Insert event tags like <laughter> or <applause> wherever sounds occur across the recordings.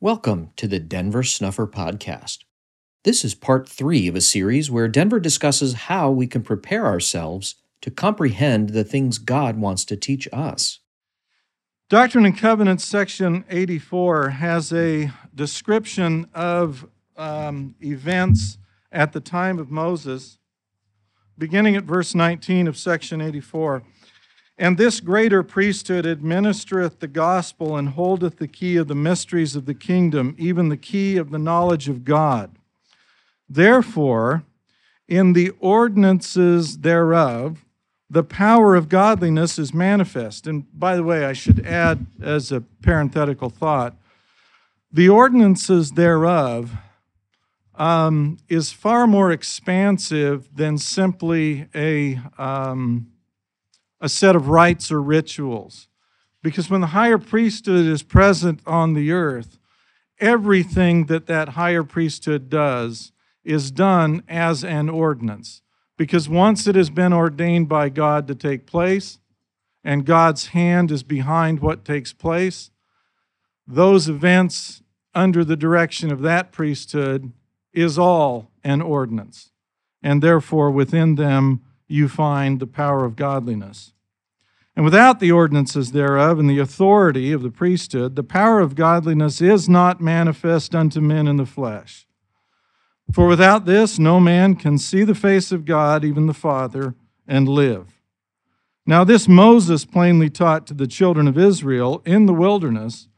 Welcome to the Denver Snuffer Podcast. This is part three of a series where Denver discusses how we can prepare ourselves to comprehend the things God wants to teach us. Doctrine and Covenants, section 84, has a description of um, events at the time of Moses, beginning at verse 19 of section 84. And this greater priesthood administereth the gospel and holdeth the key of the mysteries of the kingdom, even the key of the knowledge of God. Therefore, in the ordinances thereof, the power of godliness is manifest. And by the way, I should add as a parenthetical thought the ordinances thereof um, is far more expansive than simply a. Um, a set of rites or rituals. Because when the higher priesthood is present on the earth, everything that that higher priesthood does is done as an ordinance. Because once it has been ordained by God to take place, and God's hand is behind what takes place, those events under the direction of that priesthood is all an ordinance. And therefore, within them, you find the power of godliness. And without the ordinances thereof and the authority of the priesthood, the power of godliness is not manifest unto men in the flesh. For without this, no man can see the face of God, even the Father, and live. Now, this Moses plainly taught to the children of Israel in the wilderness,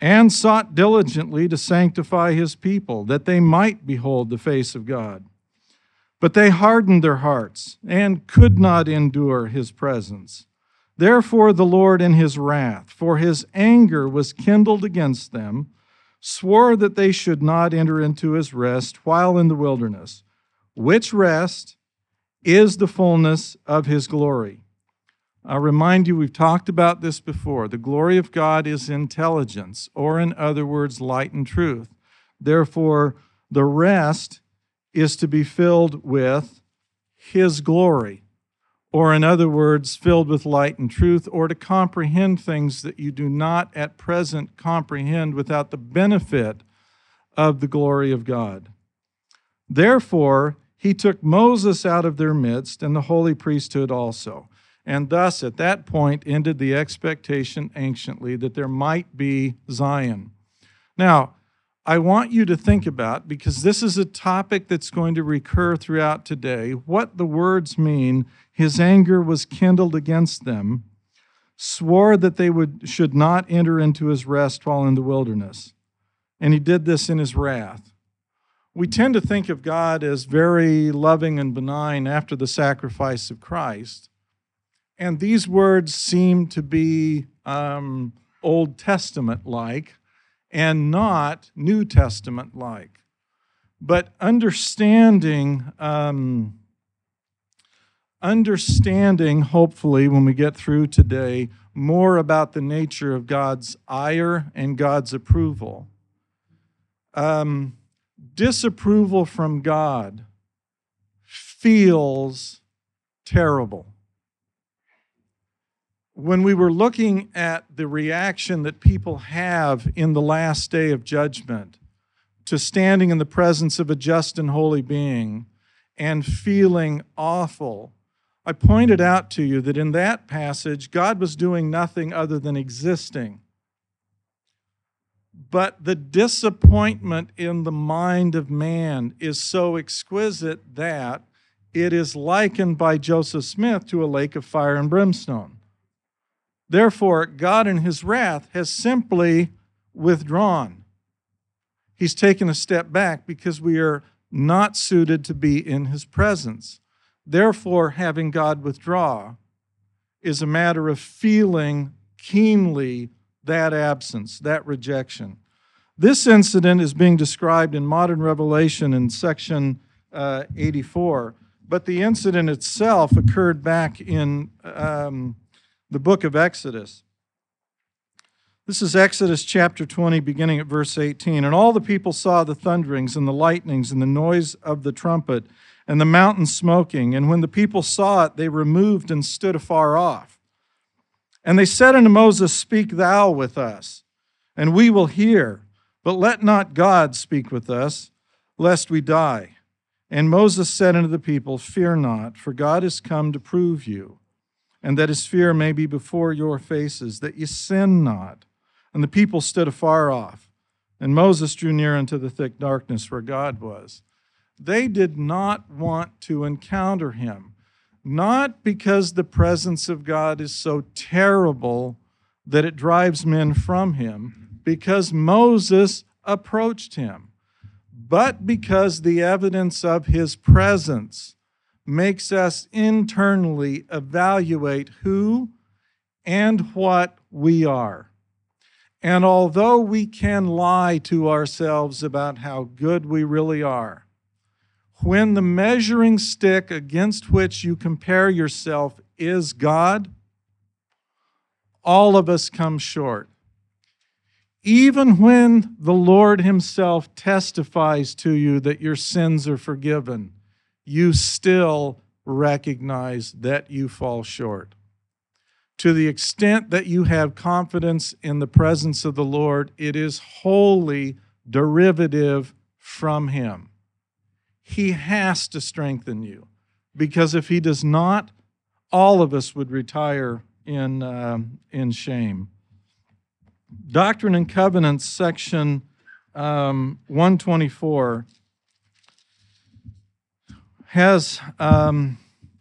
and sought diligently to sanctify his people, that they might behold the face of God. But they hardened their hearts and could not endure his presence. Therefore, the Lord, in his wrath, for his anger was kindled against them, swore that they should not enter into his rest while in the wilderness, which rest is the fullness of his glory. I remind you, we've talked about this before. The glory of God is intelligence, or in other words, light and truth. Therefore, the rest is to be filled with His glory, or in other words, filled with light and truth, or to comprehend things that you do not at present comprehend without the benefit of the glory of God. Therefore, he took Moses out of their midst and the holy priesthood also. And thus, at that point, ended the expectation anciently that there might be Zion. Now, I want you to think about, because this is a topic that's going to recur throughout today, what the words mean. His anger was kindled against them, swore that they would, should not enter into his rest while in the wilderness. And he did this in his wrath. We tend to think of God as very loving and benign after the sacrifice of Christ. And these words seem to be um, Old Testament like and not New Testament like. But understanding, um, understanding, hopefully, when we get through today, more about the nature of God's ire and God's approval. Um, disapproval from God feels terrible when we were looking at the reaction that people have in the last day of judgment to standing in the presence of a just and holy being and feeling awful, I pointed out to you that in that passage, God was doing nothing other than existing. But the disappointment in the mind of man is so exquisite that it is likened by Joseph Smith to a lake of fire and brimstone. Therefore, God in his wrath has simply withdrawn. He's taken a step back because we are not suited to be in his presence. Therefore, having God withdraw is a matter of feeling keenly that absence, that rejection. This incident is being described in modern revelation in section uh, 84, but the incident itself occurred back in um, the book of Exodus. This is Exodus chapter 20, beginning at verse 18. And all the people saw the thunderings and the lightnings and the noise of the trumpet and the mountain smoking. And when the people saw it, they removed and stood afar off. And they said unto Moses, Speak thou with us, and we will hear. But let not God speak with us, lest we die. And Moses said unto the people, Fear not, for God is come to prove you, and that his fear may be before your faces, that ye sin not. And the people stood afar off, and Moses drew near unto the thick darkness where God was. They did not want to encounter him, not because the presence of God is so terrible that it drives men from him, because Moses approached him, but because the evidence of his presence makes us internally evaluate who and what we are. And although we can lie to ourselves about how good we really are, when the measuring stick against which you compare yourself is God, all of us come short. Even when the Lord Himself testifies to you that your sins are forgiven, you still recognize that you fall short. To the extent that you have confidence in the presence of the Lord, it is wholly derivative from Him. He has to strengthen you because if He does not, all of us would retire in, uh, in shame. Doctrine and Covenants, section um, 124, has um,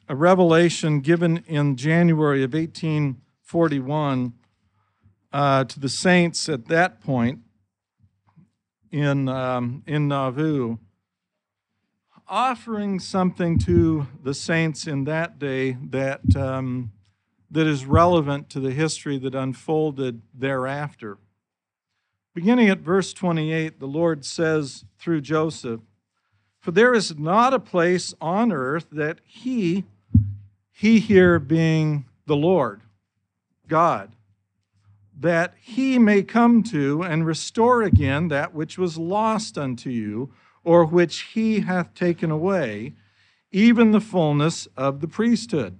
a revelation given in January of 1841 uh, to the saints at that point in, um, in Nauvoo, offering something to the saints in that day that um, that is relevant to the history that unfolded thereafter. Beginning at verse 28, the Lord says through Joseph, For there is not a place on earth that he, he here being the Lord, God, that he may come to and restore again that which was lost unto you, or which he hath taken away, even the fullness of the priesthood.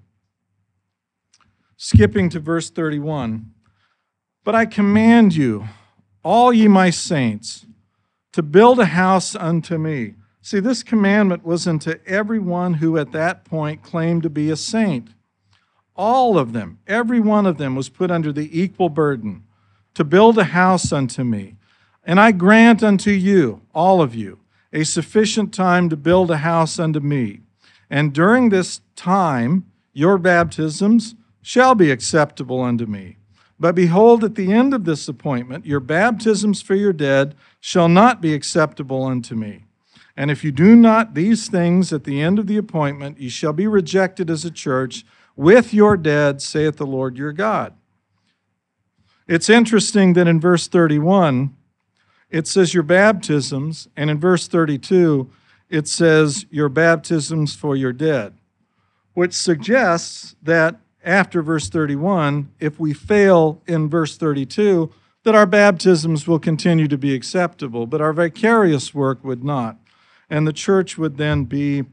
Skipping to verse 31. But I command you, all ye my saints, to build a house unto me. See, this commandment was unto everyone who at that point claimed to be a saint. All of them, every one of them, was put under the equal burden to build a house unto me. And I grant unto you, all of you, a sufficient time to build a house unto me. And during this time, your baptisms, shall be acceptable unto me. But behold, at the end of this appointment, your baptisms for your dead shall not be acceptable unto me. And if you do not these things at the end of the appointment, ye shall be rejected as a church with your dead, saith the Lord your God. It's interesting that in verse 31, it says your baptisms, and in verse 32, it says your baptisms for your dead, which suggests that after verse 31, if we fail in verse 32, that our baptisms will continue to be acceptable, but our vicarious work would not. And the church would then be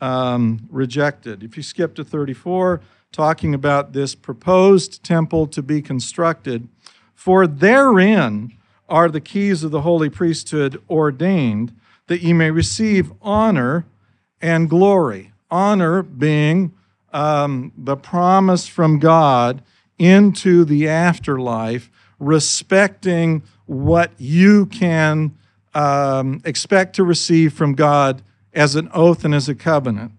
um, rejected. If you skip to 34, talking about this proposed temple to be constructed, for therein are the keys of the holy priesthood ordained, that ye may receive honor and glory. Honor being um, the promise from God into the afterlife, respecting what you can um, expect to receive from God as an oath and as a covenant.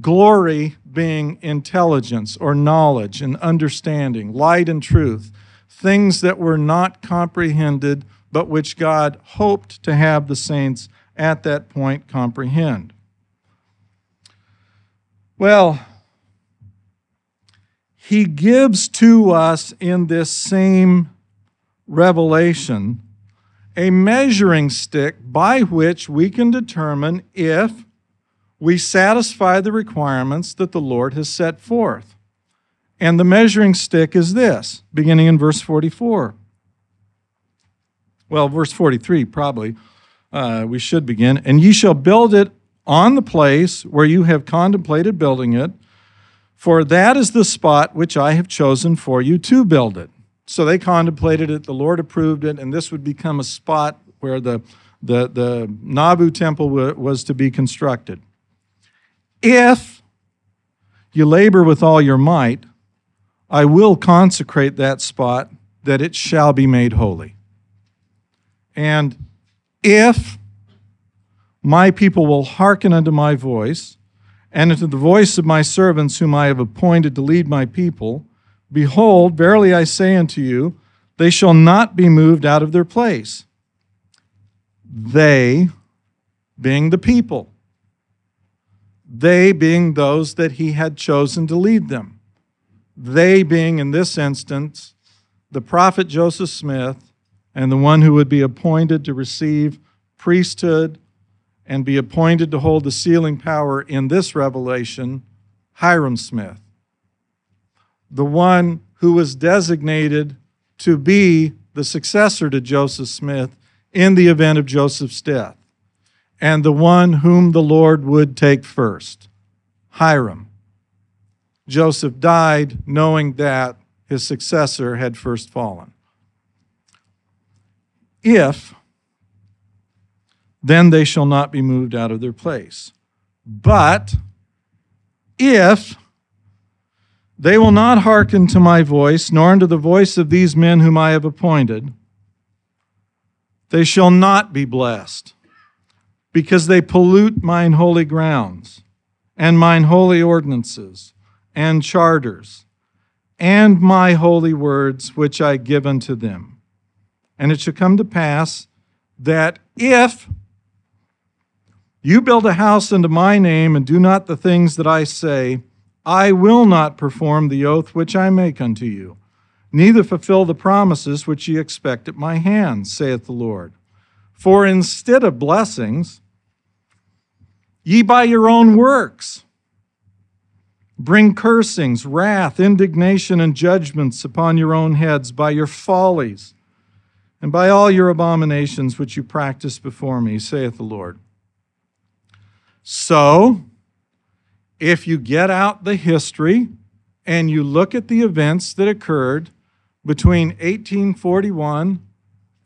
Glory being intelligence or knowledge and understanding, light and truth, things that were not comprehended, but which God hoped to have the saints at that point comprehend. Well, he gives to us in this same revelation a measuring stick by which we can determine if we satisfy the requirements that the Lord has set forth. And the measuring stick is this, beginning in verse 44. Well, verse 43, probably. Uh, we should begin. And ye shall build it on the place where you have contemplated building it, for that is the spot which I have chosen for you to build it. So they contemplated it, the Lord approved it, and this would become a spot where the, the, the Nauvoo temple was to be constructed. If you labor with all your might, I will consecrate that spot that it shall be made holy. And if my people will hearken unto my voice, and unto the voice of my servants whom I have appointed to lead my people, behold, verily I say unto you, they shall not be moved out of their place. They being the people, they being those that he had chosen to lead them, they being, in this instance, the prophet Joseph Smith and the one who would be appointed to receive priesthood and be appointed to hold the sealing power in this revelation, Hyrum Smith, the one who was designated to be the successor to Joseph Smith in the event of Joseph's death, and the one whom the Lord would take first, Hyrum. Joseph died knowing that his successor had first fallen. If then they shall not be moved out of their place. But if they will not hearken to my voice, nor unto the voice of these men whom I have appointed, they shall not be blessed, because they pollute mine holy grounds, and mine holy ordinances, and charters, and my holy words which I give unto them. And it shall come to pass that if you build a house unto my name, and do not the things that I say, I will not perform the oath which I make unto you, neither fulfill the promises which ye expect at my hands, saith the Lord. For instead of blessings, ye by your own works bring cursings, wrath, indignation, and judgments upon your own heads by your follies and by all your abominations which you practice before me, saith the Lord. So, if you get out the history and you look at the events that occurred between 1841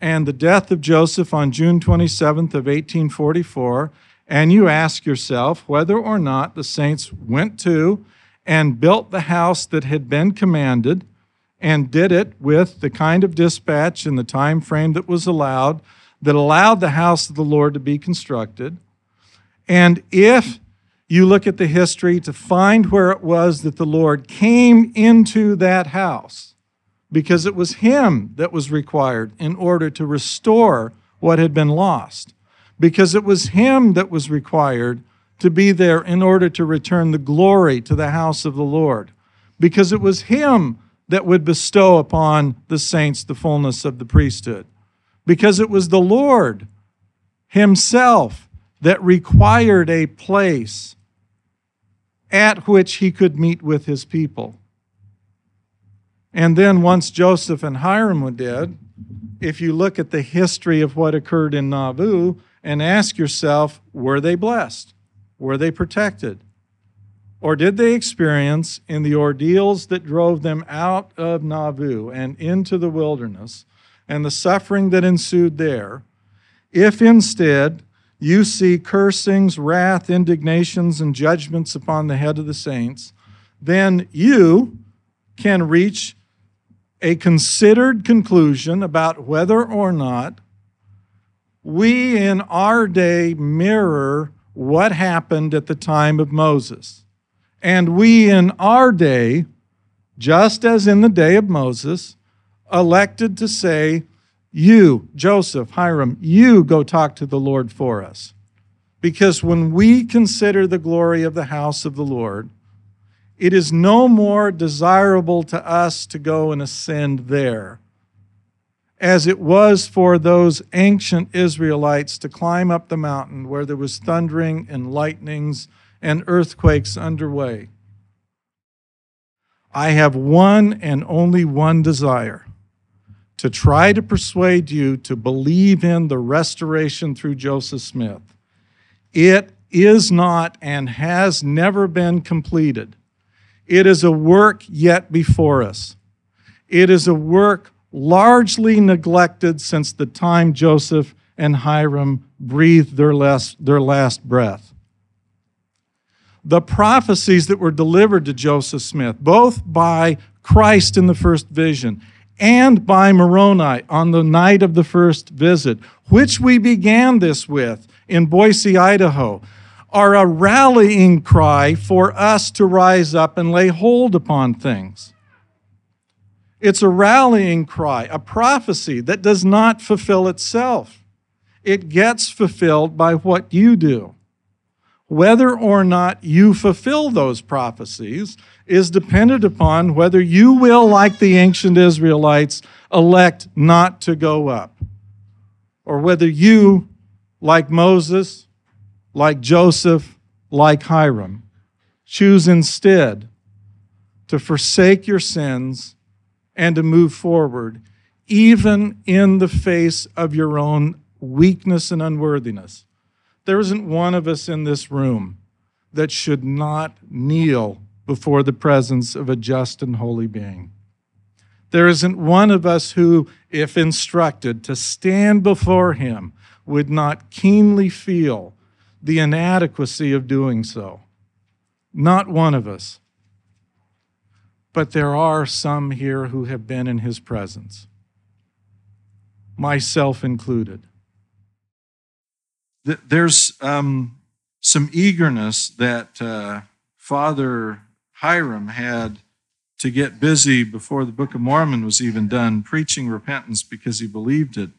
and the death of Joseph on June 27th of 1844, and you ask yourself whether or not the saints went to and built the house that had been commanded and did it with the kind of dispatch and the time frame that was allowed that allowed the house of the Lord to be constructed. And if you look at the history to find where it was that the Lord came into that house, because it was Him that was required in order to restore what had been lost, because it was Him that was required to be there in order to return the glory to the house of the Lord, because it was Him that would bestow upon the saints the fullness of the priesthood, because it was the Lord Himself that required a place at which he could meet with his people. And then once Joseph and Hyrum were dead, if you look at the history of what occurred in Nauvoo and ask yourself, were they blessed? Were they protected? Or did they experience in the ordeals that drove them out of Nauvoo and into the wilderness and the suffering that ensued there, if instead you see cursings, wrath, indignations, and judgments upon the head of the saints, then you can reach a considered conclusion about whether or not we in our day mirror what happened at the time of Moses. And we in our day, just as in the day of Moses, elected to say, you, Joseph, Hyrum, you go talk to the Lord for us. Because when we consider the glory of the house of the Lord, it is no more desirable to us to go and ascend there as it was for those ancient Israelites to climb up the mountain where there was thundering and lightnings and earthquakes underway. I have one and only one desire to try to persuade you to believe in the restoration through Joseph Smith. It is not and has never been completed. It is a work yet before us. It is a work largely neglected since the time Joseph and Hyrum breathed their last, their last breath. The prophecies that were delivered to Joseph Smith, both by Christ in the first vision and by Moroni on the night of the first visit, which we began this with in Boise, Idaho, are a rallying cry for us to rise up and lay hold upon things. It's a rallying cry, a prophecy that does not fulfill itself. It gets fulfilled by what you do. Whether or not you fulfill those prophecies is dependent upon whether you will, like the ancient Israelites, elect not to go up, or whether you, like Moses, like Joseph, like Hyrum, choose instead to forsake your sins and to move forward, even in the face of your own weakness and unworthiness. There isn't one of us in this room that should not kneel before the presence of a just and holy being. There isn't one of us who, if instructed to stand before him, would not keenly feel the inadequacy of doing so. Not one of us. But there are some here who have been in his presence, myself included. There's um, some eagerness that uh, Father Hyrum had to get busy before the Book of Mormon was even done, preaching repentance because he believed it.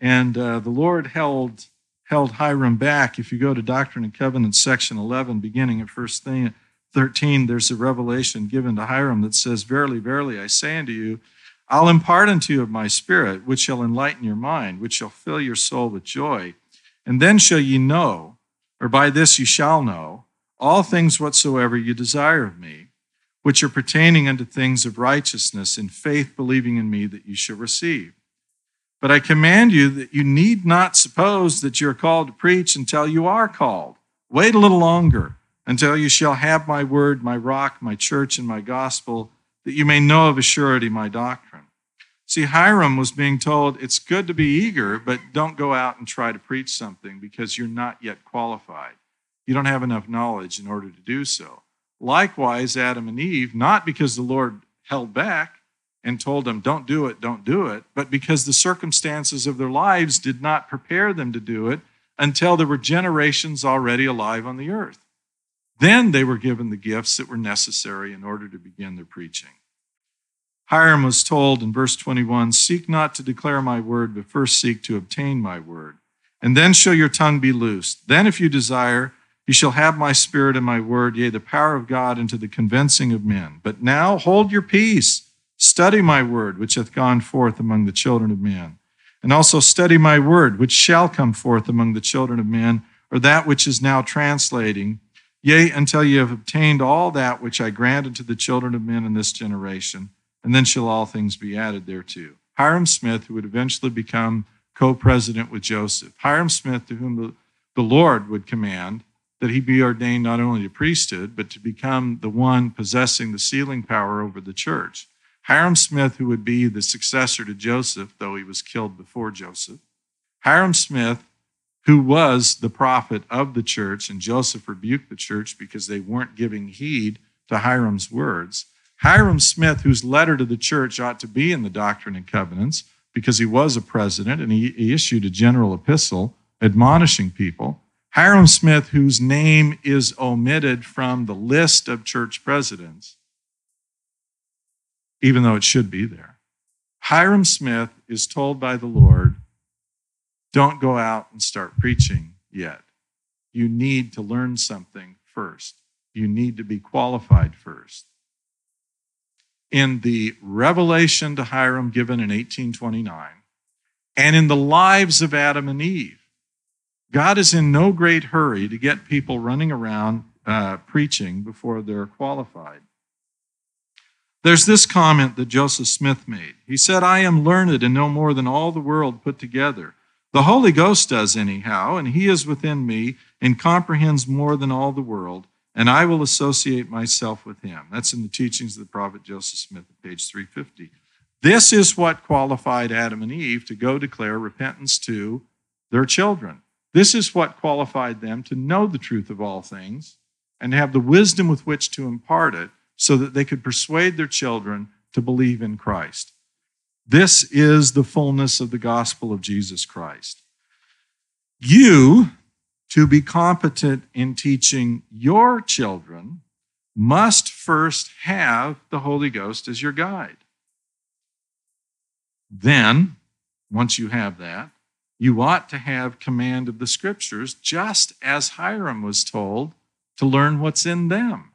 And uh, the Lord held held Hyrum back. If you go to Doctrine and Covenants, section 11, beginning at first verse 13, there's a revelation given to Hyrum that says, Verily, verily, I say unto you, I'll impart unto you of my spirit, which shall enlighten your mind, which shall fill your soul with joy. And then shall ye know, or by this ye shall know, all things whatsoever you desire of me, which are pertaining unto things of righteousness in faith believing in me that you shall receive. But I command you that you need not suppose that you are called to preach until you are called. Wait a little longer until you shall have my word, my rock, my church, and my gospel, that you may know of a surety my doctrine. See, Hyrum was being told it's good to be eager, but don't go out and try to preach something because you're not yet qualified. You don't have enough knowledge in order to do so. Likewise, Adam and Eve, not because the Lord held back, and told them, don't do it, don't do it, but because the circumstances of their lives did not prepare them to do it until there were generations already alive on the earth. Then they were given the gifts that were necessary in order to begin their preaching. Hyrum was told in verse 21 Seek not to declare my word, but first seek to obtain my word. And then shall your tongue be loosed. Then, if you desire, you shall have my spirit and my word, yea, the power of God unto the convincing of men. But now hold your peace Study my word, which hath gone forth among the children of men. And also study my word, which shall come forth among the children of men, or that which is now translating, yea, until ye have obtained all that which I granted to the children of men in this generation, and then shall all things be added thereto. Hyrum Smith, who would eventually become co president with Joseph. Hyrum Smith, to whom the, the Lord would command that he be ordained not only to priesthood, but to become the one possessing the sealing power over the church. Hyrum Smith, who would be the successor to Joseph, though he was killed before Joseph. Hyrum Smith, who was the prophet of the church, and Joseph rebuked the church because they weren't giving heed to Hyrum's words. Hyrum Smith, whose letter to the church ought to be in the Doctrine and Covenants, because he was a president and he, he issued a general epistle admonishing people. Hyrum Smith, whose name is omitted from the list of church presidents even though it should be there. Hyrum Smith is told by the Lord, don't go out and start preaching yet. You need to learn something first. You need to be qualified first. In the revelation to Hyrum given in 1829, and in the lives of Adam and Eve, God is in no great hurry to get people running around uh, preaching before they're qualified. There's this comment that Joseph Smith made. He said, I am learned and know more than all the world put together. The Holy Ghost does, anyhow, and He is within me and comprehends more than all the world, and I will associate myself with Him. That's in the teachings of the prophet Joseph Smith at page 350. This is what qualified Adam and Eve to go declare repentance to their children. This is what qualified them to know the truth of all things and have the wisdom with which to impart it so that they could persuade their children to believe in Christ. This is the fullness of the gospel of Jesus Christ. You, to be competent in teaching your children, must first have the Holy Ghost as your guide. Then, once you have that, you ought to have command of the scriptures, just as Hyrum was told to learn what's in them.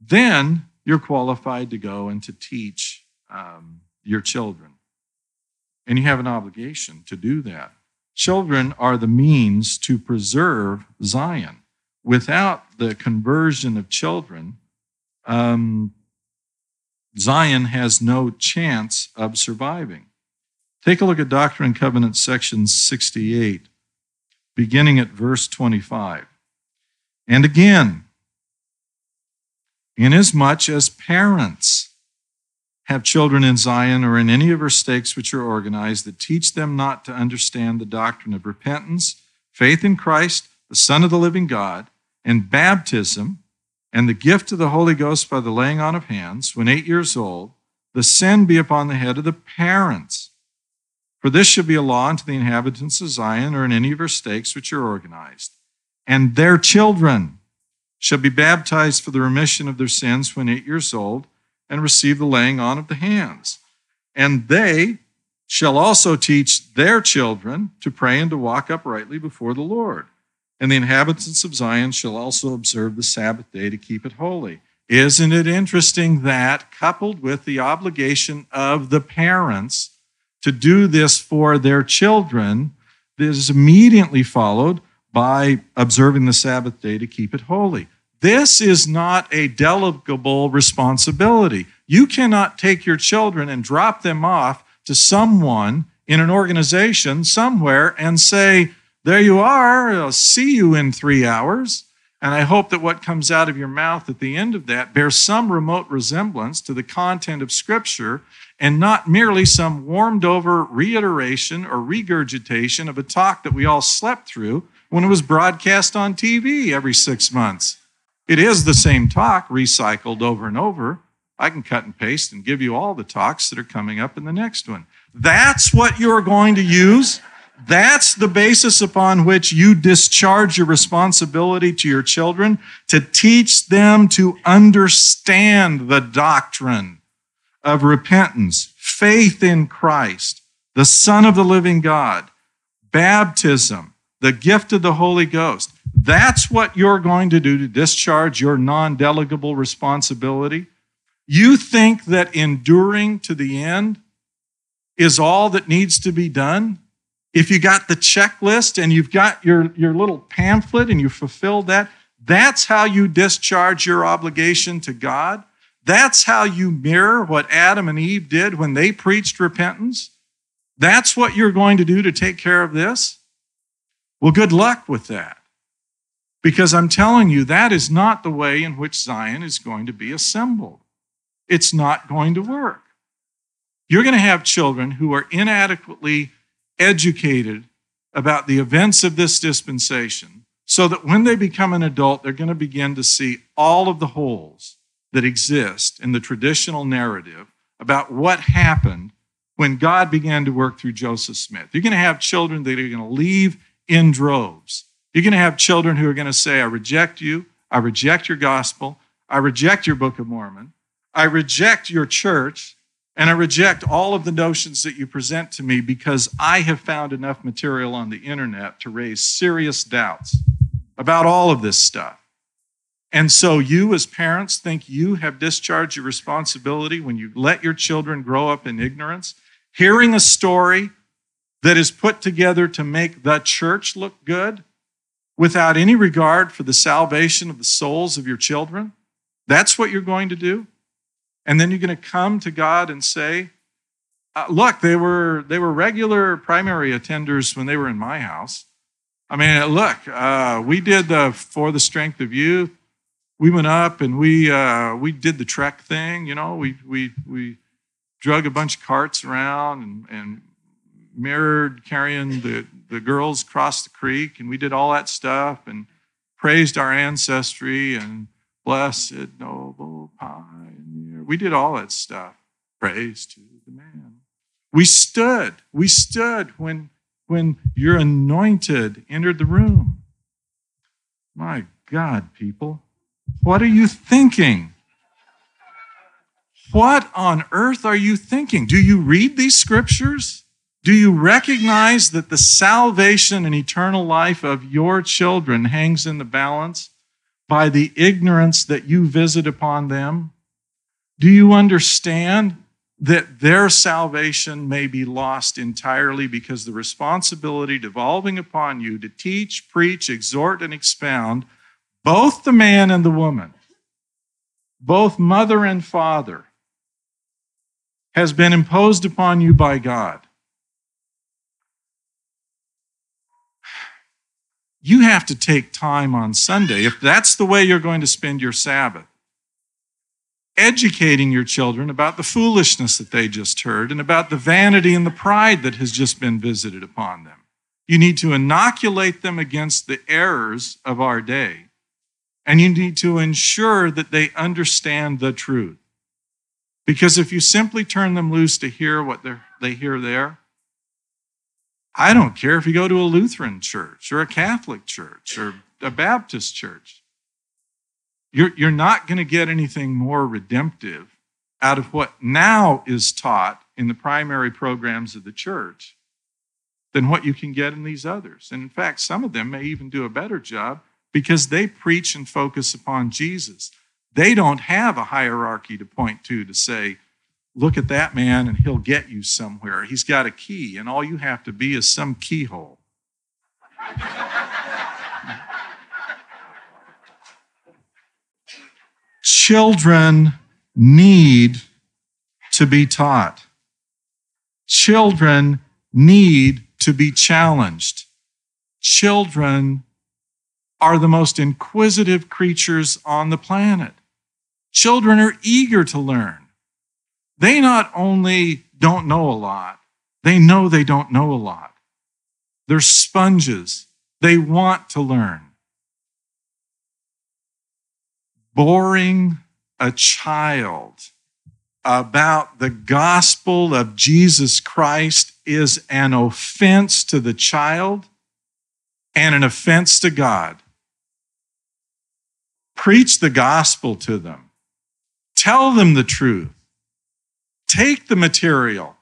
Then you're qualified to go and to teach um, your children. And you have an obligation to do that. Children are the means to preserve Zion. Without the conversion of children, um, Zion has no chance of surviving. Take a look at Doctrine and Covenants, section 68, beginning at verse 25. And again, inasmuch as parents have children in Zion or in any of her stakes which are organized that teach them not to understand the doctrine of repentance, faith in Christ, the Son of the living God, and baptism, and the gift of the Holy Ghost by the laying on of hands, when eight years old, the sin be upon the head of the parents. For this shall be a law unto the inhabitants of Zion or in any of her stakes which are organized. And their children shall be baptized for the remission of their sins when eight years old and receive the laying on of the hands. And they shall also teach their children to pray and to walk uprightly before the Lord. And the inhabitants of Zion shall also observe the Sabbath day to keep it holy. Isn't it interesting that, coupled with the obligation of the parents to do this for their children, this is immediately followed by observing the Sabbath day to keep it holy. This is not a delegable responsibility. You cannot take your children and drop them off to someone in an organization somewhere and say, There you are, I'll see you in three hours. And I hope that what comes out of your mouth at the end of that bears some remote resemblance to the content of Scripture and not merely some warmed over reiteration or regurgitation of a talk that we all slept through when it was broadcast on TV every six months. It is the same talk recycled over and over. I can cut and paste and give you all the talks that are coming up in the next one. That's what you're going to use. That's the basis upon which you discharge your responsibility to your children to teach them to understand the doctrine of repentance, faith in Christ, the Son of the living God, baptism, the gift of the Holy Ghost. That's what you're going to do to discharge your non delegable responsibility. You think that enduring to the end is all that needs to be done? If you got the checklist and you've got your, your little pamphlet and you fulfilled that, that's how you discharge your obligation to God. That's how you mirror what Adam and Eve did when they preached repentance. That's what you're going to do to take care of this. Well, good luck with that. Because I'm telling you, that is not the way in which Zion is going to be assembled. It's not going to work. You're going to have children who are inadequately educated about the events of this dispensation so that when they become an adult, they're going to begin to see all of the holes that exist in the traditional narrative about what happened when God began to work through Joseph Smith. You're going to have children that are going to leave in droves you're going to have children who are going to say, I reject you. I reject your gospel. I reject your Book of Mormon. I reject your church. And I reject all of the notions that you present to me because I have found enough material on the internet to raise serious doubts about all of this stuff. And so, you as parents think you have discharged your responsibility when you let your children grow up in ignorance, hearing a story that is put together to make the church look good without any regard for the salvation of the souls of your children? That's what you're going to do? And then you're going to come to God and say, uh, look, they were, they were regular primary attenders when they were in my house. I mean, look, uh, we did the For the Strength of Youth. We went up and we, uh, we did the trek thing, you know, we, we, we drug a bunch of carts around and, and mirrored carrying the the girls across the creek and we did all that stuff and praised our ancestry and blessed noble pioneer. We did all that stuff. Praise to the man. We stood. We stood when, when your anointed entered the room. My God, people, what are you thinking? What on earth are you thinking? Do you read these scriptures? Do you recognize that the salvation and eternal life of your children hangs in the balance by the ignorance that you visit upon them? Do you understand that their salvation may be lost entirely because the responsibility devolving upon you to teach, preach, exhort, and expound both the man and the woman, both mother and father, has been imposed upon you by God. You have to take time on Sunday, if that's the way you're going to spend your Sabbath, educating your children about the foolishness that they just heard and about the vanity and the pride that has just been visited upon them. You need to inoculate them against the errors of our day, and you need to ensure that they understand the truth. Because if you simply turn them loose to hear what they hear there, I don't care if you go to a Lutheran church or a Catholic church or a Baptist church. You're, you're not going to get anything more redemptive out of what now is taught in the primary programs of the church than what you can get in these others. And in fact, some of them may even do a better job because they preach and focus upon Jesus. They don't have a hierarchy to point to to say, look at that man and he'll get you somewhere. He's got a key, and all you have to be is some keyhole. Children need to be taught. Children need to be challenged. Children are the most inquisitive creatures on the planet. Children are eager to learn. They not only don't know a lot, they know they don't know a lot. They're sponges. They want to learn. Boring a child about the gospel of Jesus Christ is an offense to the child and an offense to God. Preach the gospel to them. Tell them the truth. Take the material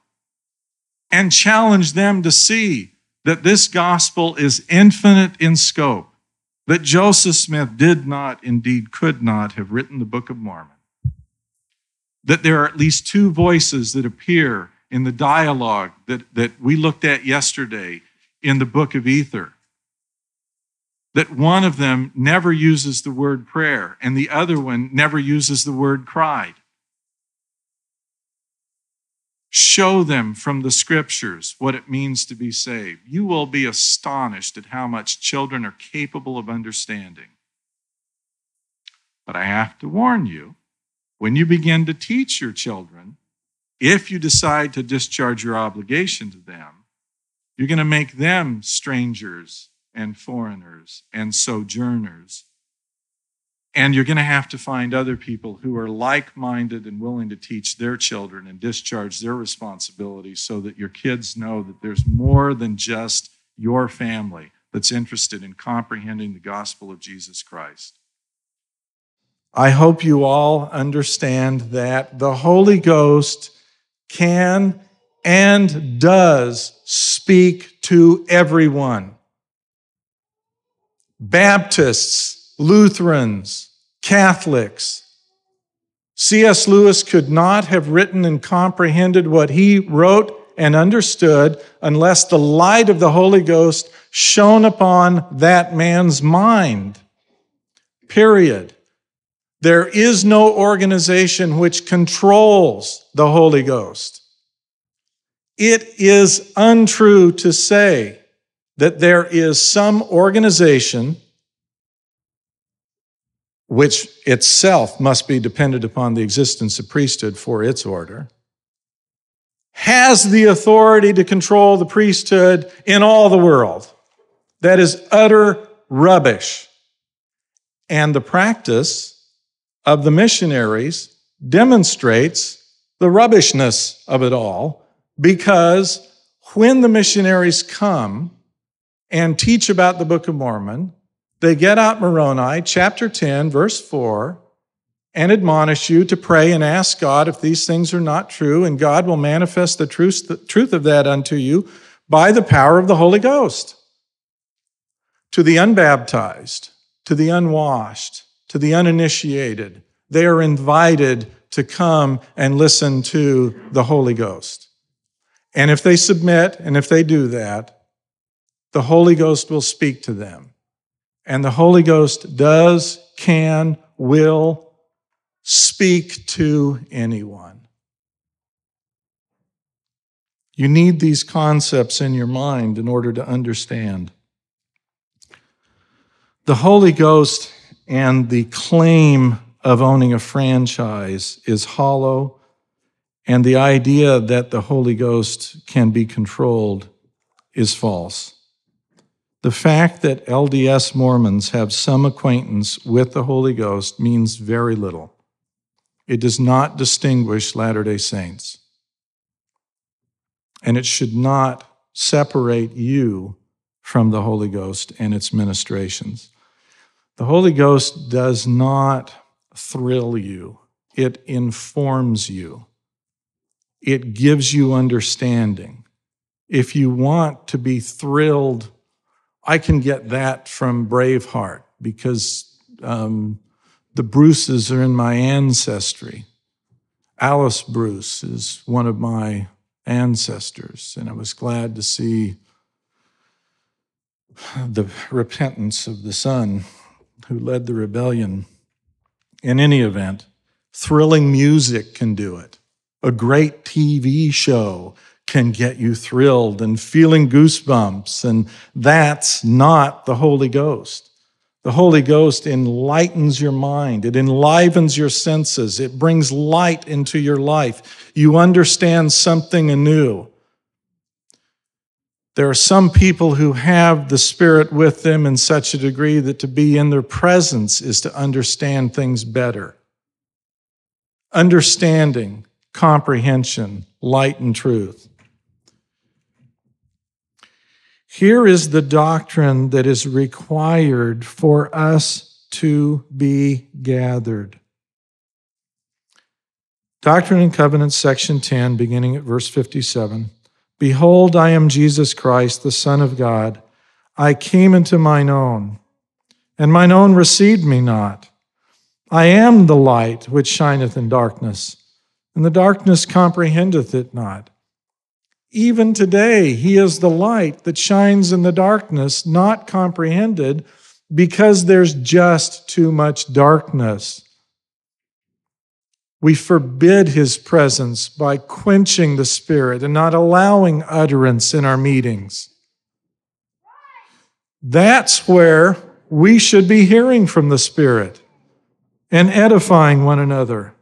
and challenge them to see that this gospel is infinite in scope, that Joseph Smith did not, indeed could not, have written the Book of Mormon, that there are at least two voices that appear in the dialogue that, that we looked at yesterday in the Book of Ether that one of them never uses the word prayer and the other one never uses the word cried. Show them from the scriptures what it means to be saved. You will be astonished at how much children are capable of understanding. But I have to warn you when you begin to teach your children, if you decide to discharge your obligation to them, you're going to make them strangers and foreigners and sojourners. And you're going to have to find other people who are like minded and willing to teach their children and discharge their responsibilities so that your kids know that there's more than just your family that's interested in comprehending the gospel of Jesus Christ. I hope you all understand that the Holy Ghost can and does speak to everyone. Baptists, Lutherans, Catholics. C.S. Lewis could not have written and comprehended what he wrote and understood unless the light of the Holy Ghost shone upon that man's mind. Period. There is no organization which controls the Holy Ghost. It is untrue to say that there is some organization which itself must be dependent upon the existence of priesthood for its order, has the authority to control the priesthood in all the world. That is utter rubbish. And the practice of the missionaries demonstrates the rubbishness of it all because when the missionaries come and teach about the Book of Mormon, they get out Moroni, chapter 10, verse 4, and admonish you to pray and ask God if these things are not true, and God will manifest the truth, the truth of that unto you by the power of the Holy Ghost. To the unbaptized, to the unwashed, to the uninitiated, they are invited to come and listen to the Holy Ghost. And if they submit and if they do that, the Holy Ghost will speak to them. And the Holy Ghost does, can, will speak to anyone. You need these concepts in your mind in order to understand. The Holy Ghost and the claim of owning a franchise is hollow, and the idea that the Holy Ghost can be controlled is false. The fact that LDS Mormons have some acquaintance with the Holy Ghost means very little. It does not distinguish Latter day Saints. And it should not separate you from the Holy Ghost and its ministrations. The Holy Ghost does not thrill you, it informs you, it gives you understanding. If you want to be thrilled, I can get that from Braveheart because um, the Bruces are in my ancestry. Alice Bruce is one of my ancestors, and I was glad to see the repentance of the son who led the rebellion. In any event, thrilling music can do it. A great TV show can get you thrilled and feeling goosebumps, and that's not the Holy Ghost. The Holy Ghost enlightens your mind, it enlivens your senses, it brings light into your life. You understand something anew. There are some people who have the Spirit with them in such a degree that to be in their presence is to understand things better. Understanding, comprehension, light, and truth. Here is the doctrine that is required for us to be gathered. Doctrine and Covenants, section 10, beginning at verse 57. Behold, I am Jesus Christ, the Son of God. I came into mine own, and mine own received me not. I am the light which shineth in darkness, and the darkness comprehendeth it not. Even today, He is the light that shines in the darkness, not comprehended because there's just too much darkness. We forbid His presence by quenching the Spirit and not allowing utterance in our meetings. That's where we should be hearing from the Spirit and edifying one another.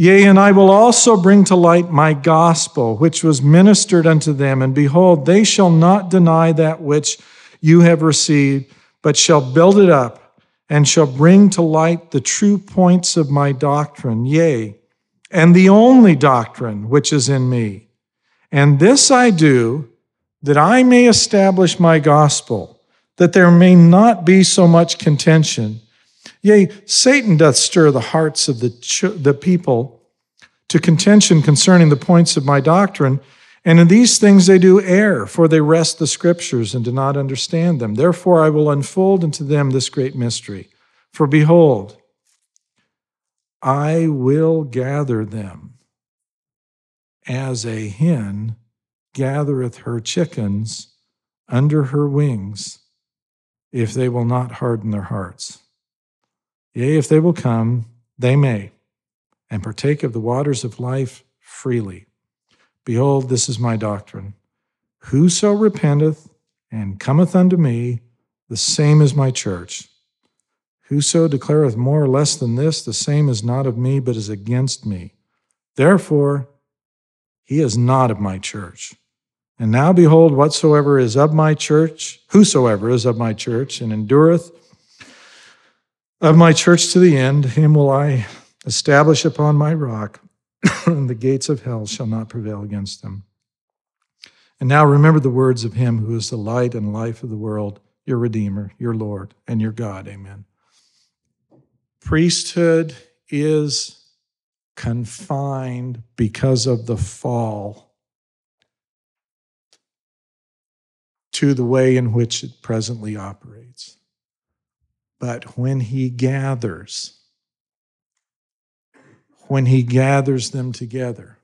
Yea, and I will also bring to light my gospel, which was ministered unto them. And behold, they shall not deny that which you have received, but shall build it up, and shall bring to light the true points of my doctrine, yea, and the only doctrine which is in me. And this I do, that I may establish my gospel, that there may not be so much contention. Yea, Satan doth stir the hearts of the, ch- the people to contention concerning the points of my doctrine. And in these things they do err, for they wrest the scriptures and do not understand them. Therefore I will unfold unto them this great mystery. For behold, I will gather them as a hen gathereth her chickens under her wings, if they will not harden their hearts. Yea, if they will come, they may, and partake of the waters of life freely. Behold, this is my doctrine. Whoso repenteth and cometh unto me, the same is my church. Whoso declareth more or less than this, the same is not of me, but is against me. Therefore, he is not of my church. And now behold, whatsoever is of my church, whosoever is of my church and endureth of my church to the end, him will I establish upon my rock, <coughs> and the gates of hell shall not prevail against them. And now remember the words of him who is the light and life of the world, your Redeemer, your Lord, and your God. Amen. Priesthood is confined because of the fall to the way in which it presently operates. But when he gathers, when he gathers them together,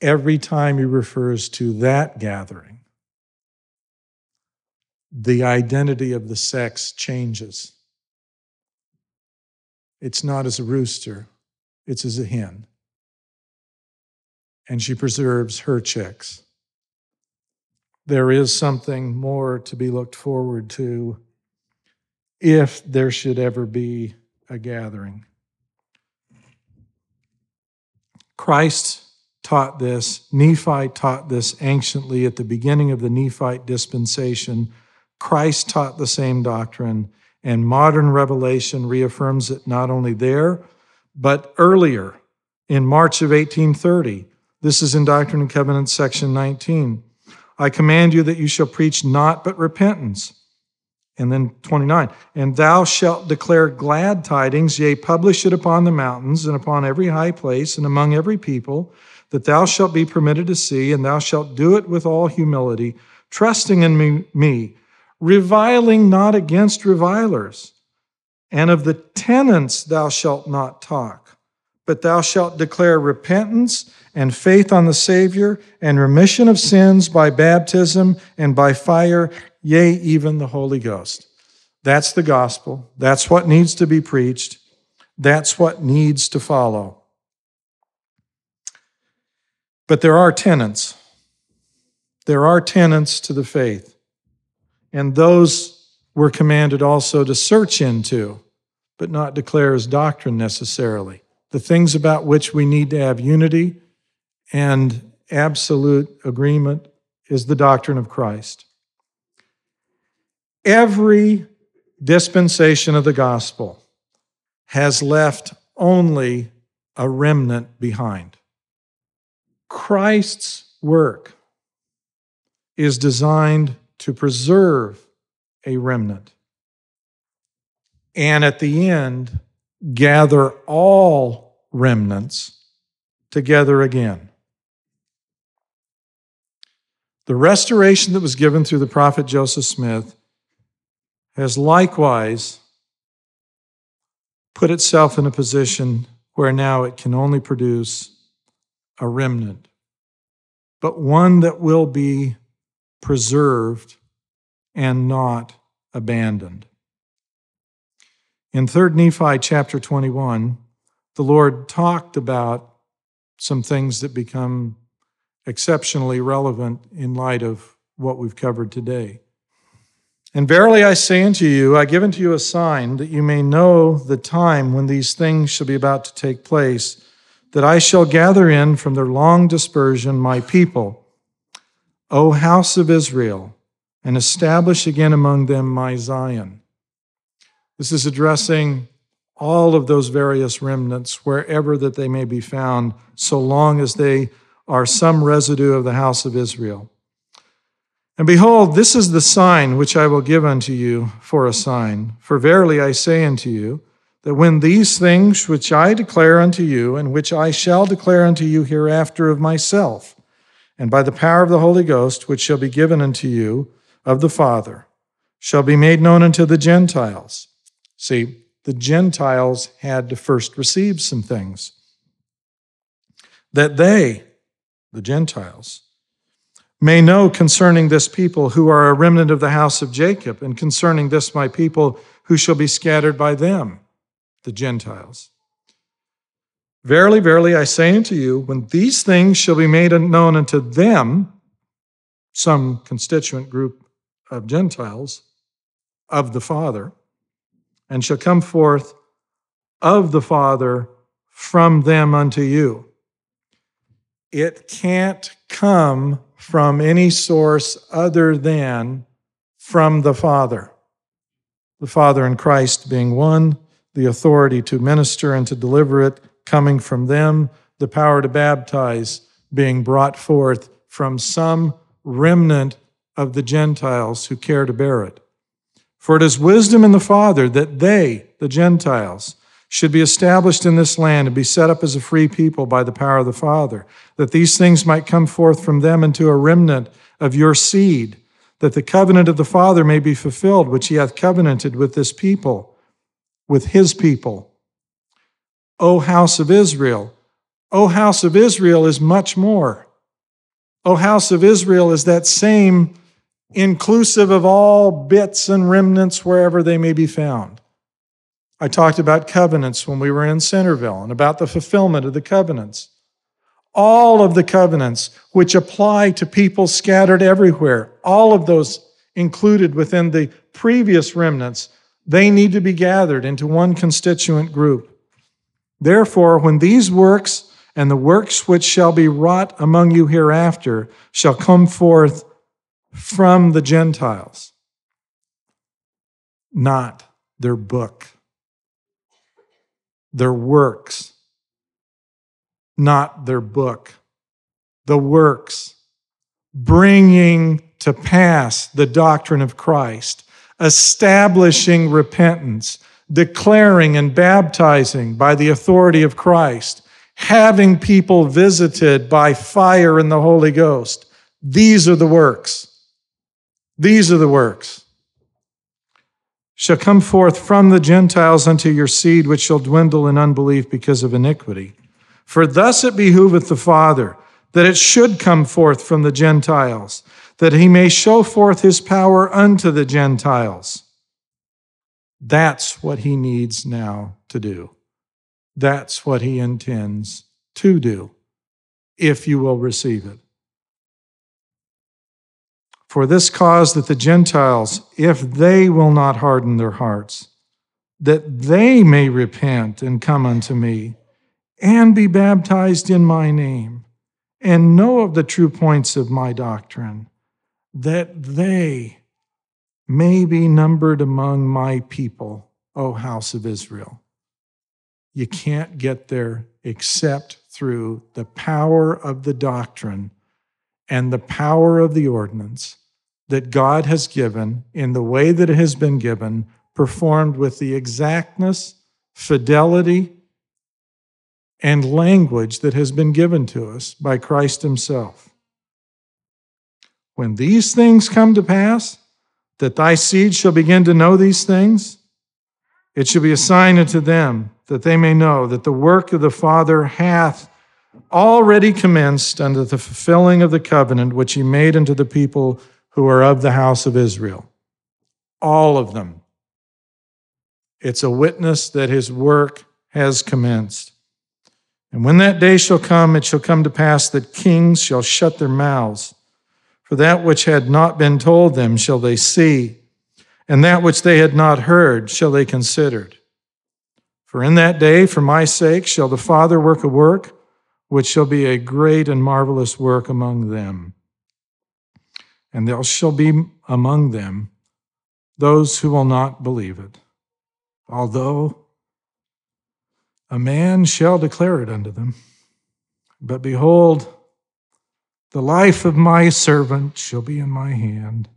every time he refers to that gathering, the identity of the sex changes. It's not as a rooster, it's as a hen. And she preserves her chicks there is something more to be looked forward to if there should ever be a gathering. Christ taught this, Nephi taught this anciently at the beginning of the Nephite dispensation. Christ taught the same doctrine, and modern revelation reaffirms it not only there, but earlier in March of 1830. This is in Doctrine and Covenants, section 19. I command you that you shall preach not but repentance. And then 29, and thou shalt declare glad tidings, yea, publish it upon the mountains and upon every high place and among every people, that thou shalt be permitted to see, and thou shalt do it with all humility, trusting in me, reviling not against revilers. And of the tenants thou shalt not talk, but thou shalt declare repentance and faith on the Savior and remission of sins by baptism and by fire, yea, even the Holy Ghost. That's the gospel. That's what needs to be preached. That's what needs to follow. But there are tenants. There are tenants to the faith. And those we're commanded also to search into, but not declare as doctrine necessarily the things about which we need to have unity and absolute agreement is the doctrine of Christ. Every dispensation of the gospel has left only a remnant behind. Christ's work is designed to preserve a remnant. And at the end, gather all remnants together again. The restoration that was given through the prophet Joseph Smith has likewise put itself in a position where now it can only produce a remnant, but one that will be preserved and not abandoned. In 3 Nephi chapter 21, the Lord talked about some things that become exceptionally relevant in light of what we've covered today. And verily I say unto you, I give unto you a sign that you may know the time when these things shall be about to take place, that I shall gather in from their long dispersion my people, O house of Israel, and establish again among them my Zion. This is addressing all of those various remnants wherever that they may be found, so long as they are some residue of the house of Israel. And behold, this is the sign which I will give unto you for a sign. For verily I say unto you, that when these things which I declare unto you, and which I shall declare unto you hereafter of myself, and by the power of the Holy Ghost, which shall be given unto you of the Father, shall be made known unto the Gentiles See, the Gentiles had to first receive some things. That they, the Gentiles, may know concerning this people who are a remnant of the house of Jacob, and concerning this my people who shall be scattered by them, the Gentiles. Verily, verily, I say unto you, when these things shall be made known unto them, some constituent group of Gentiles, of the Father, and shall come forth of the Father from them unto you. it can't come from any source other than from the Father. The Father and Christ being one, the authority to minister and to deliver it coming from them, the power to baptize being brought forth from some remnant of the Gentiles who care to bear it. For it is wisdom in the Father that they, the Gentiles, should be established in this land and be set up as a free people by the power of the Father, that these things might come forth from them into a remnant of your seed, that the covenant of the Father may be fulfilled, which he hath covenanted with this people, with his people. O house of Israel, O house of Israel is much more. O house of Israel is that same inclusive of all bits and remnants wherever they may be found. I talked about covenants when we were in Centerville and about the fulfillment of the covenants. All of the covenants which apply to people scattered everywhere, all of those included within the previous remnants, they need to be gathered into one constituent group. Therefore, when these works and the works which shall be wrought among you hereafter shall come forth from the Gentiles, not their book their works, not their book. The works, bringing to pass the doctrine of Christ, establishing repentance, declaring and baptizing by the authority of Christ, having people visited by fire and the Holy Ghost. These are the works. These are the works shall come forth from the Gentiles unto your seed, which shall dwindle in unbelief because of iniquity. For thus it behooveth the Father that it should come forth from the Gentiles, that he may show forth his power unto the Gentiles. That's what he needs now to do. That's what he intends to do, if you will receive it. For this cause that the Gentiles, if they will not harden their hearts, that they may repent and come unto me, and be baptized in my name, and know of the true points of my doctrine, that they may be numbered among my people, O house of Israel. You can't get there except through the power of the doctrine and the power of the ordinance that God has given in the way that it has been given, performed with the exactness, fidelity, and language that has been given to us by Christ Himself. When these things come to pass, that thy seed shall begin to know these things, it shall be a sign unto them that they may know that the work of the Father hath already commenced unto the fulfilling of the covenant which he made unto the people who are of the house of Israel. All of them. It's a witness that his work has commenced. And when that day shall come, it shall come to pass that kings shall shut their mouths. For that which had not been told them shall they see, and that which they had not heard shall they consider. For in that day, for my sake, shall the Father work a work which shall be a great and marvelous work among them. And there shall be among them those who will not believe it, although a man shall declare it unto them. But behold, the life of my servant shall be in my hand.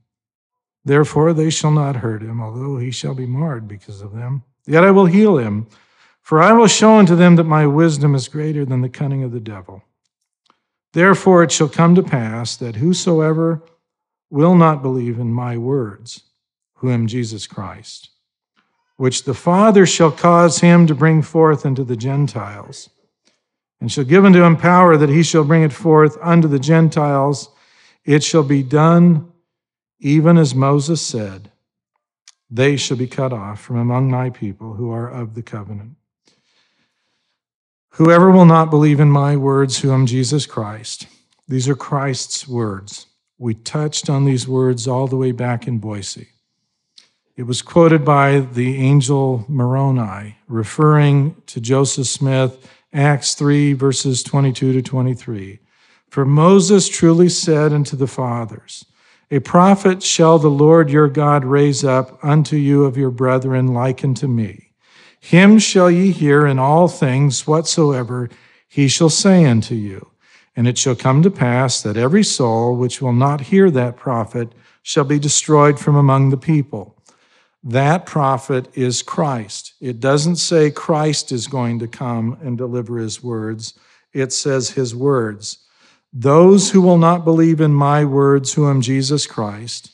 Therefore they shall not hurt him, although he shall be marred because of them. Yet I will heal him. For I will show unto them that my wisdom is greater than the cunning of the devil. Therefore it shall come to pass that whosoever will not believe in my words, who am Jesus Christ, which the Father shall cause him to bring forth unto the Gentiles, and shall give unto him power that he shall bring it forth unto the Gentiles, it shall be done even as Moses said, they shall be cut off from among my people who are of the covenant. Whoever will not believe in my words, who am Jesus Christ, these are Christ's words. We touched on these words all the way back in Boise. It was quoted by the angel Moroni, referring to Joseph Smith, Acts 3, verses 22 to 23. For Moses truly said unto the fathers, A prophet shall the Lord your God raise up unto you of your brethren like unto me. Him shall ye hear in all things whatsoever he shall say unto you. And it shall come to pass that every soul which will not hear that prophet shall be destroyed from among the people. That prophet is Christ. It doesn't say Christ is going to come and deliver his words, it says his words. Those who will not believe in my words, who am Jesus Christ,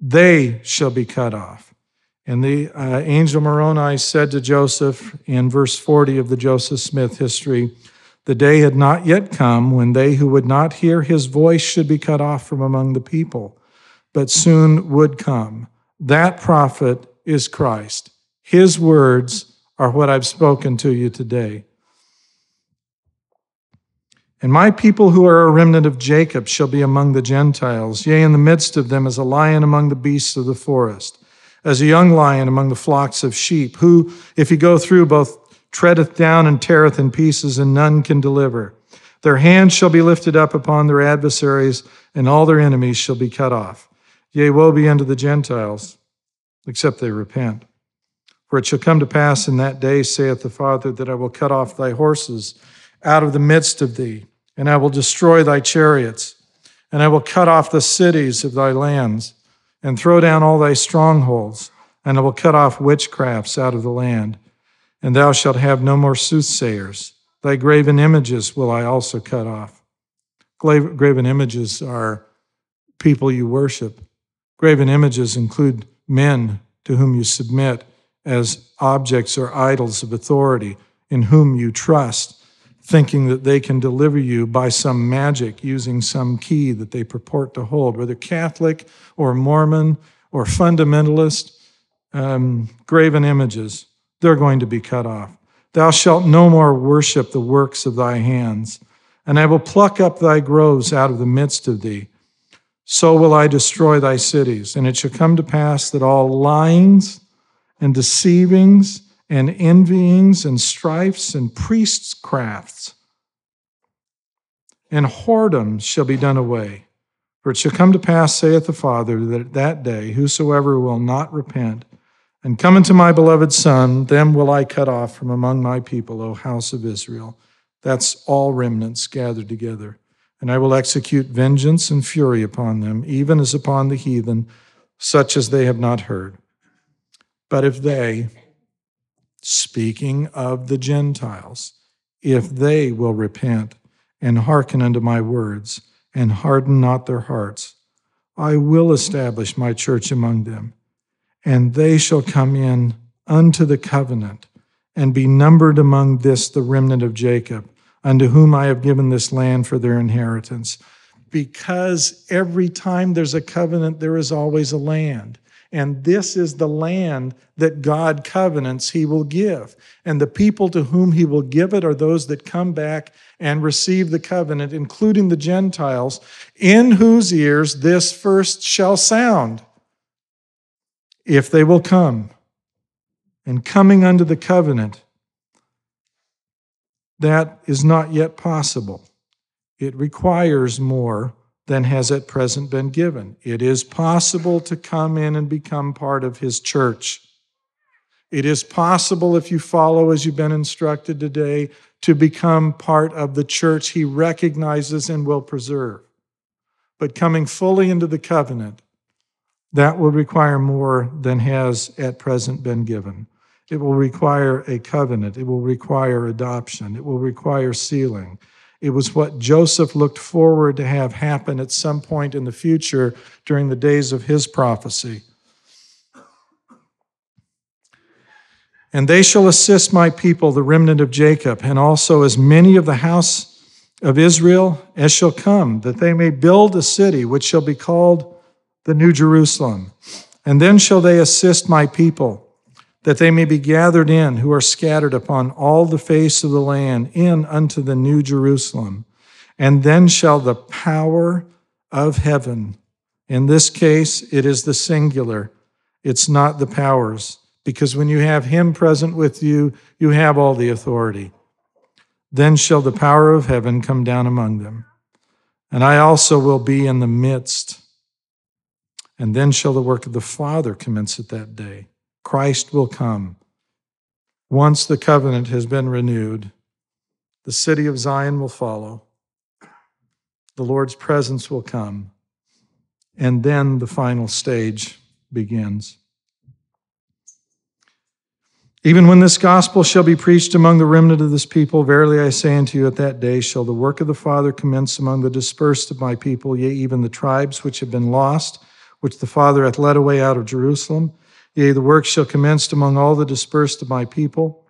they shall be cut off. And the uh, angel Moroni said to Joseph in verse 40 of the Joseph Smith history, the day had not yet come when they who would not hear his voice should be cut off from among the people, but soon would come. That prophet is Christ. His words are what I've spoken to you today. And my people who are a remnant of Jacob shall be among the Gentiles, yea, in the midst of them as a lion among the beasts of the forest, as a young lion among the flocks of sheep, who, if he go through, both treadeth down and teareth in pieces, and none can deliver. Their hands shall be lifted up upon their adversaries, and all their enemies shall be cut off. Yea, woe be unto the Gentiles, except they repent. For it shall come to pass in that day, saith the Father, that I will cut off thy horses out of the midst of thee and I will destroy thy chariots, and I will cut off the cities of thy lands, and throw down all thy strongholds, and I will cut off witchcrafts out of the land. And thou shalt have no more soothsayers. Thy graven images will I also cut off. Graven images are people you worship. Graven images include men to whom you submit as objects or idols of authority, in whom you trust thinking that they can deliver you by some magic using some key that they purport to hold, whether Catholic or Mormon or fundamentalist, um, graven images, they're going to be cut off. Thou shalt no more worship the works of thy hands, and I will pluck up thy groves out of the midst of thee. So will I destroy thy cities. And it shall come to pass that all lyings and deceivings and envyings and strifes and priests' crafts and whoredoms shall be done away. For it shall come to pass, saith the Father, that at that day whosoever will not repent and come unto my beloved Son, them will I cut off from among my people, O house of Israel. That's all remnants gathered together. And I will execute vengeance and fury upon them, even as upon the heathen, such as they have not heard. But if they, speaking of the Gentiles, if they will repent and hearken unto my words and harden not their hearts, I will establish my church among them, and they shall come in unto the covenant and be numbered among this the remnant of Jacob, unto whom I have given this land for their inheritance. Because every time there's a covenant, there is always a land. And this is the land that God covenants he will give. And the people to whom he will give it are those that come back and receive the covenant, including the Gentiles, in whose ears this first shall sound, if they will come. And coming unto the covenant, that is not yet possible. It requires more than has at present been given. It is possible to come in and become part of His church. It is possible, if you follow as you've been instructed today, to become part of the church He recognizes and will preserve. But coming fully into the covenant, that will require more than has at present been given. It will require a covenant. It will require adoption. It will require sealing. It was what Joseph looked forward to have happen at some point in the future during the days of his prophecy. And they shall assist my people, the remnant of Jacob, and also as many of the house of Israel as shall come, that they may build a city which shall be called the New Jerusalem. And then shall they assist my people that they may be gathered in who are scattered upon all the face of the land in unto the new Jerusalem. And then shall the power of heaven, in this case, it is the singular, it's not the powers, because when you have him present with you, you have all the authority. Then shall the power of heaven come down among them. and I also will be in the midst. And then shall the work of the Father commence at that day. Christ will come. Once the covenant has been renewed, the city of Zion will follow. The Lord's presence will come. And then the final stage begins. Even when this gospel shall be preached among the remnant of this people, verily I say unto you, at that day shall the work of the Father commence among the dispersed of my people, yea, even the tribes which have been lost, which the Father hath led away out of Jerusalem. Yea, the work shall commence among all the dispersed of my people,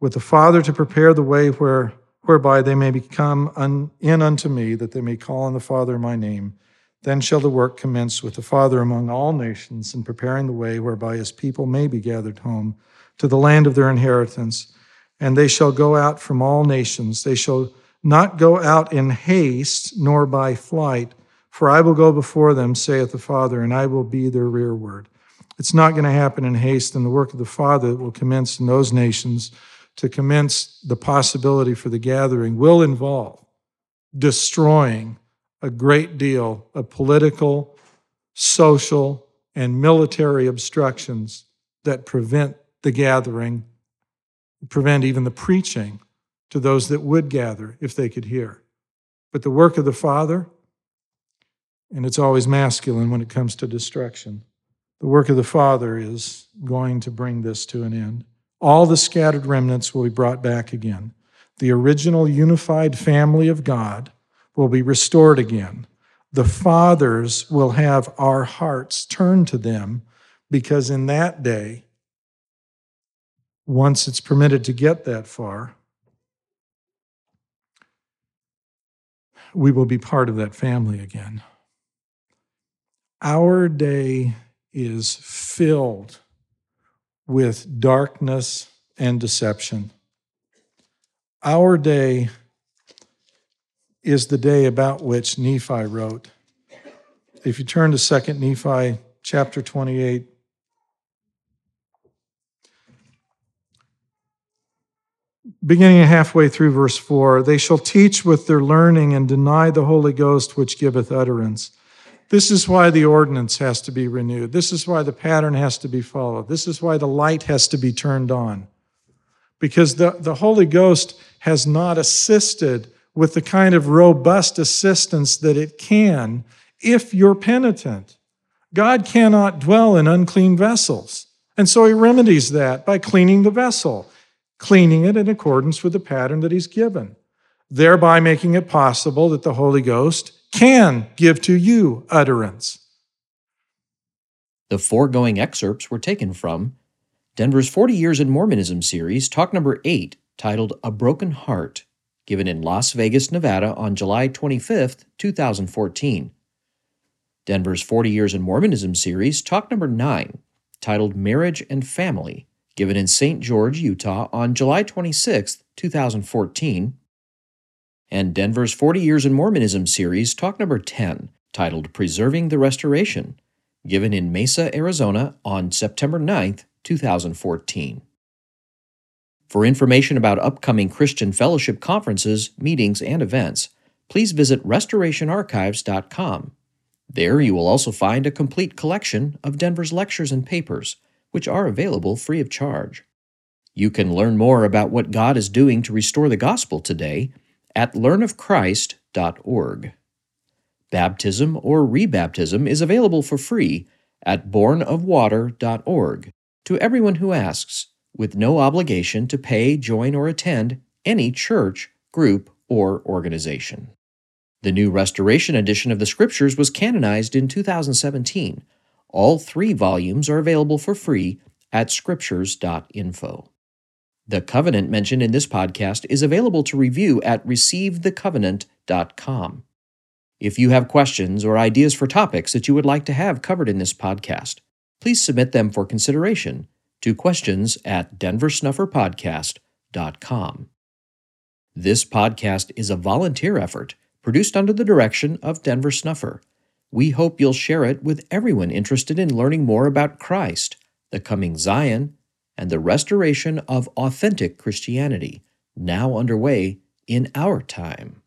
with the Father to prepare the way where, whereby they may become un, in unto me, that they may call on the Father in my name. Then shall the work commence with the Father among all nations, in preparing the way whereby his people may be gathered home to the land of their inheritance. And they shall go out from all nations. They shall not go out in haste, nor by flight, for I will go before them, saith the Father, and I will be their rearward. It's not going to happen in haste, and the work of the Father that will commence in those nations to commence the possibility for the gathering will involve destroying a great deal of political, social, and military obstructions that prevent the gathering, prevent even the preaching to those that would gather if they could hear. But the work of the Father, and it's always masculine when it comes to destruction, the work of the Father is going to bring this to an end. All the scattered remnants will be brought back again. The original unified family of God will be restored again. The fathers will have our hearts turned to them because in that day, once it's permitted to get that far, we will be part of that family again. Our day is filled with darkness and deception. Our day is the day about which Nephi wrote. If you turn to 2 Nephi chapter 28, beginning halfway through verse 4 they shall teach with their learning and deny the Holy Ghost which giveth utterance. This is why the ordinance has to be renewed. This is why the pattern has to be followed. This is why the light has to be turned on. Because the, the Holy Ghost has not assisted with the kind of robust assistance that it can if you're penitent. God cannot dwell in unclean vessels. And so he remedies that by cleaning the vessel cleaning it in accordance with the pattern that he's given, thereby making it possible that the Holy Ghost can give to you utterance. The foregoing excerpts were taken from Denver's 40 Years in Mormonism series, talk number 8, titled A Broken Heart, given in Las Vegas, Nevada on July 25, 2014. Denver's 40 Years in Mormonism series, talk number 9, titled Marriage and Family, given in St. George, Utah on July 26, 2014, and Denver's 40 Years in Mormonism series, talk number 10, titled Preserving the Restoration, given in Mesa, Arizona on September 9, 2014. For information about upcoming Christian Fellowship conferences, meetings, and events, please visit restorationarchives.com. There you will also find a complete collection of Denver's lectures and papers which are available free of charge. You can learn more about what God is doing to restore the gospel today at learnofchrist.org. Baptism or rebaptism is available for free at bornofwater.org to everyone who asks, with no obligation to pay, join, or attend any church, group, or organization. The new Restoration edition of the Scriptures was canonized in 2017 all three volumes are available for free at scriptures.info. The covenant mentioned in this podcast is available to review at receivethecovenant.com. If you have questions or ideas for topics that you would like to have covered in this podcast, please submit them for consideration to questions at denversnufferpodcast.com. This podcast is a volunteer effort produced under the direction of Denver Snuffer we hope you'll share it with everyone interested in learning more about Christ, the coming Zion, and the restoration of authentic Christianity, now underway in our time.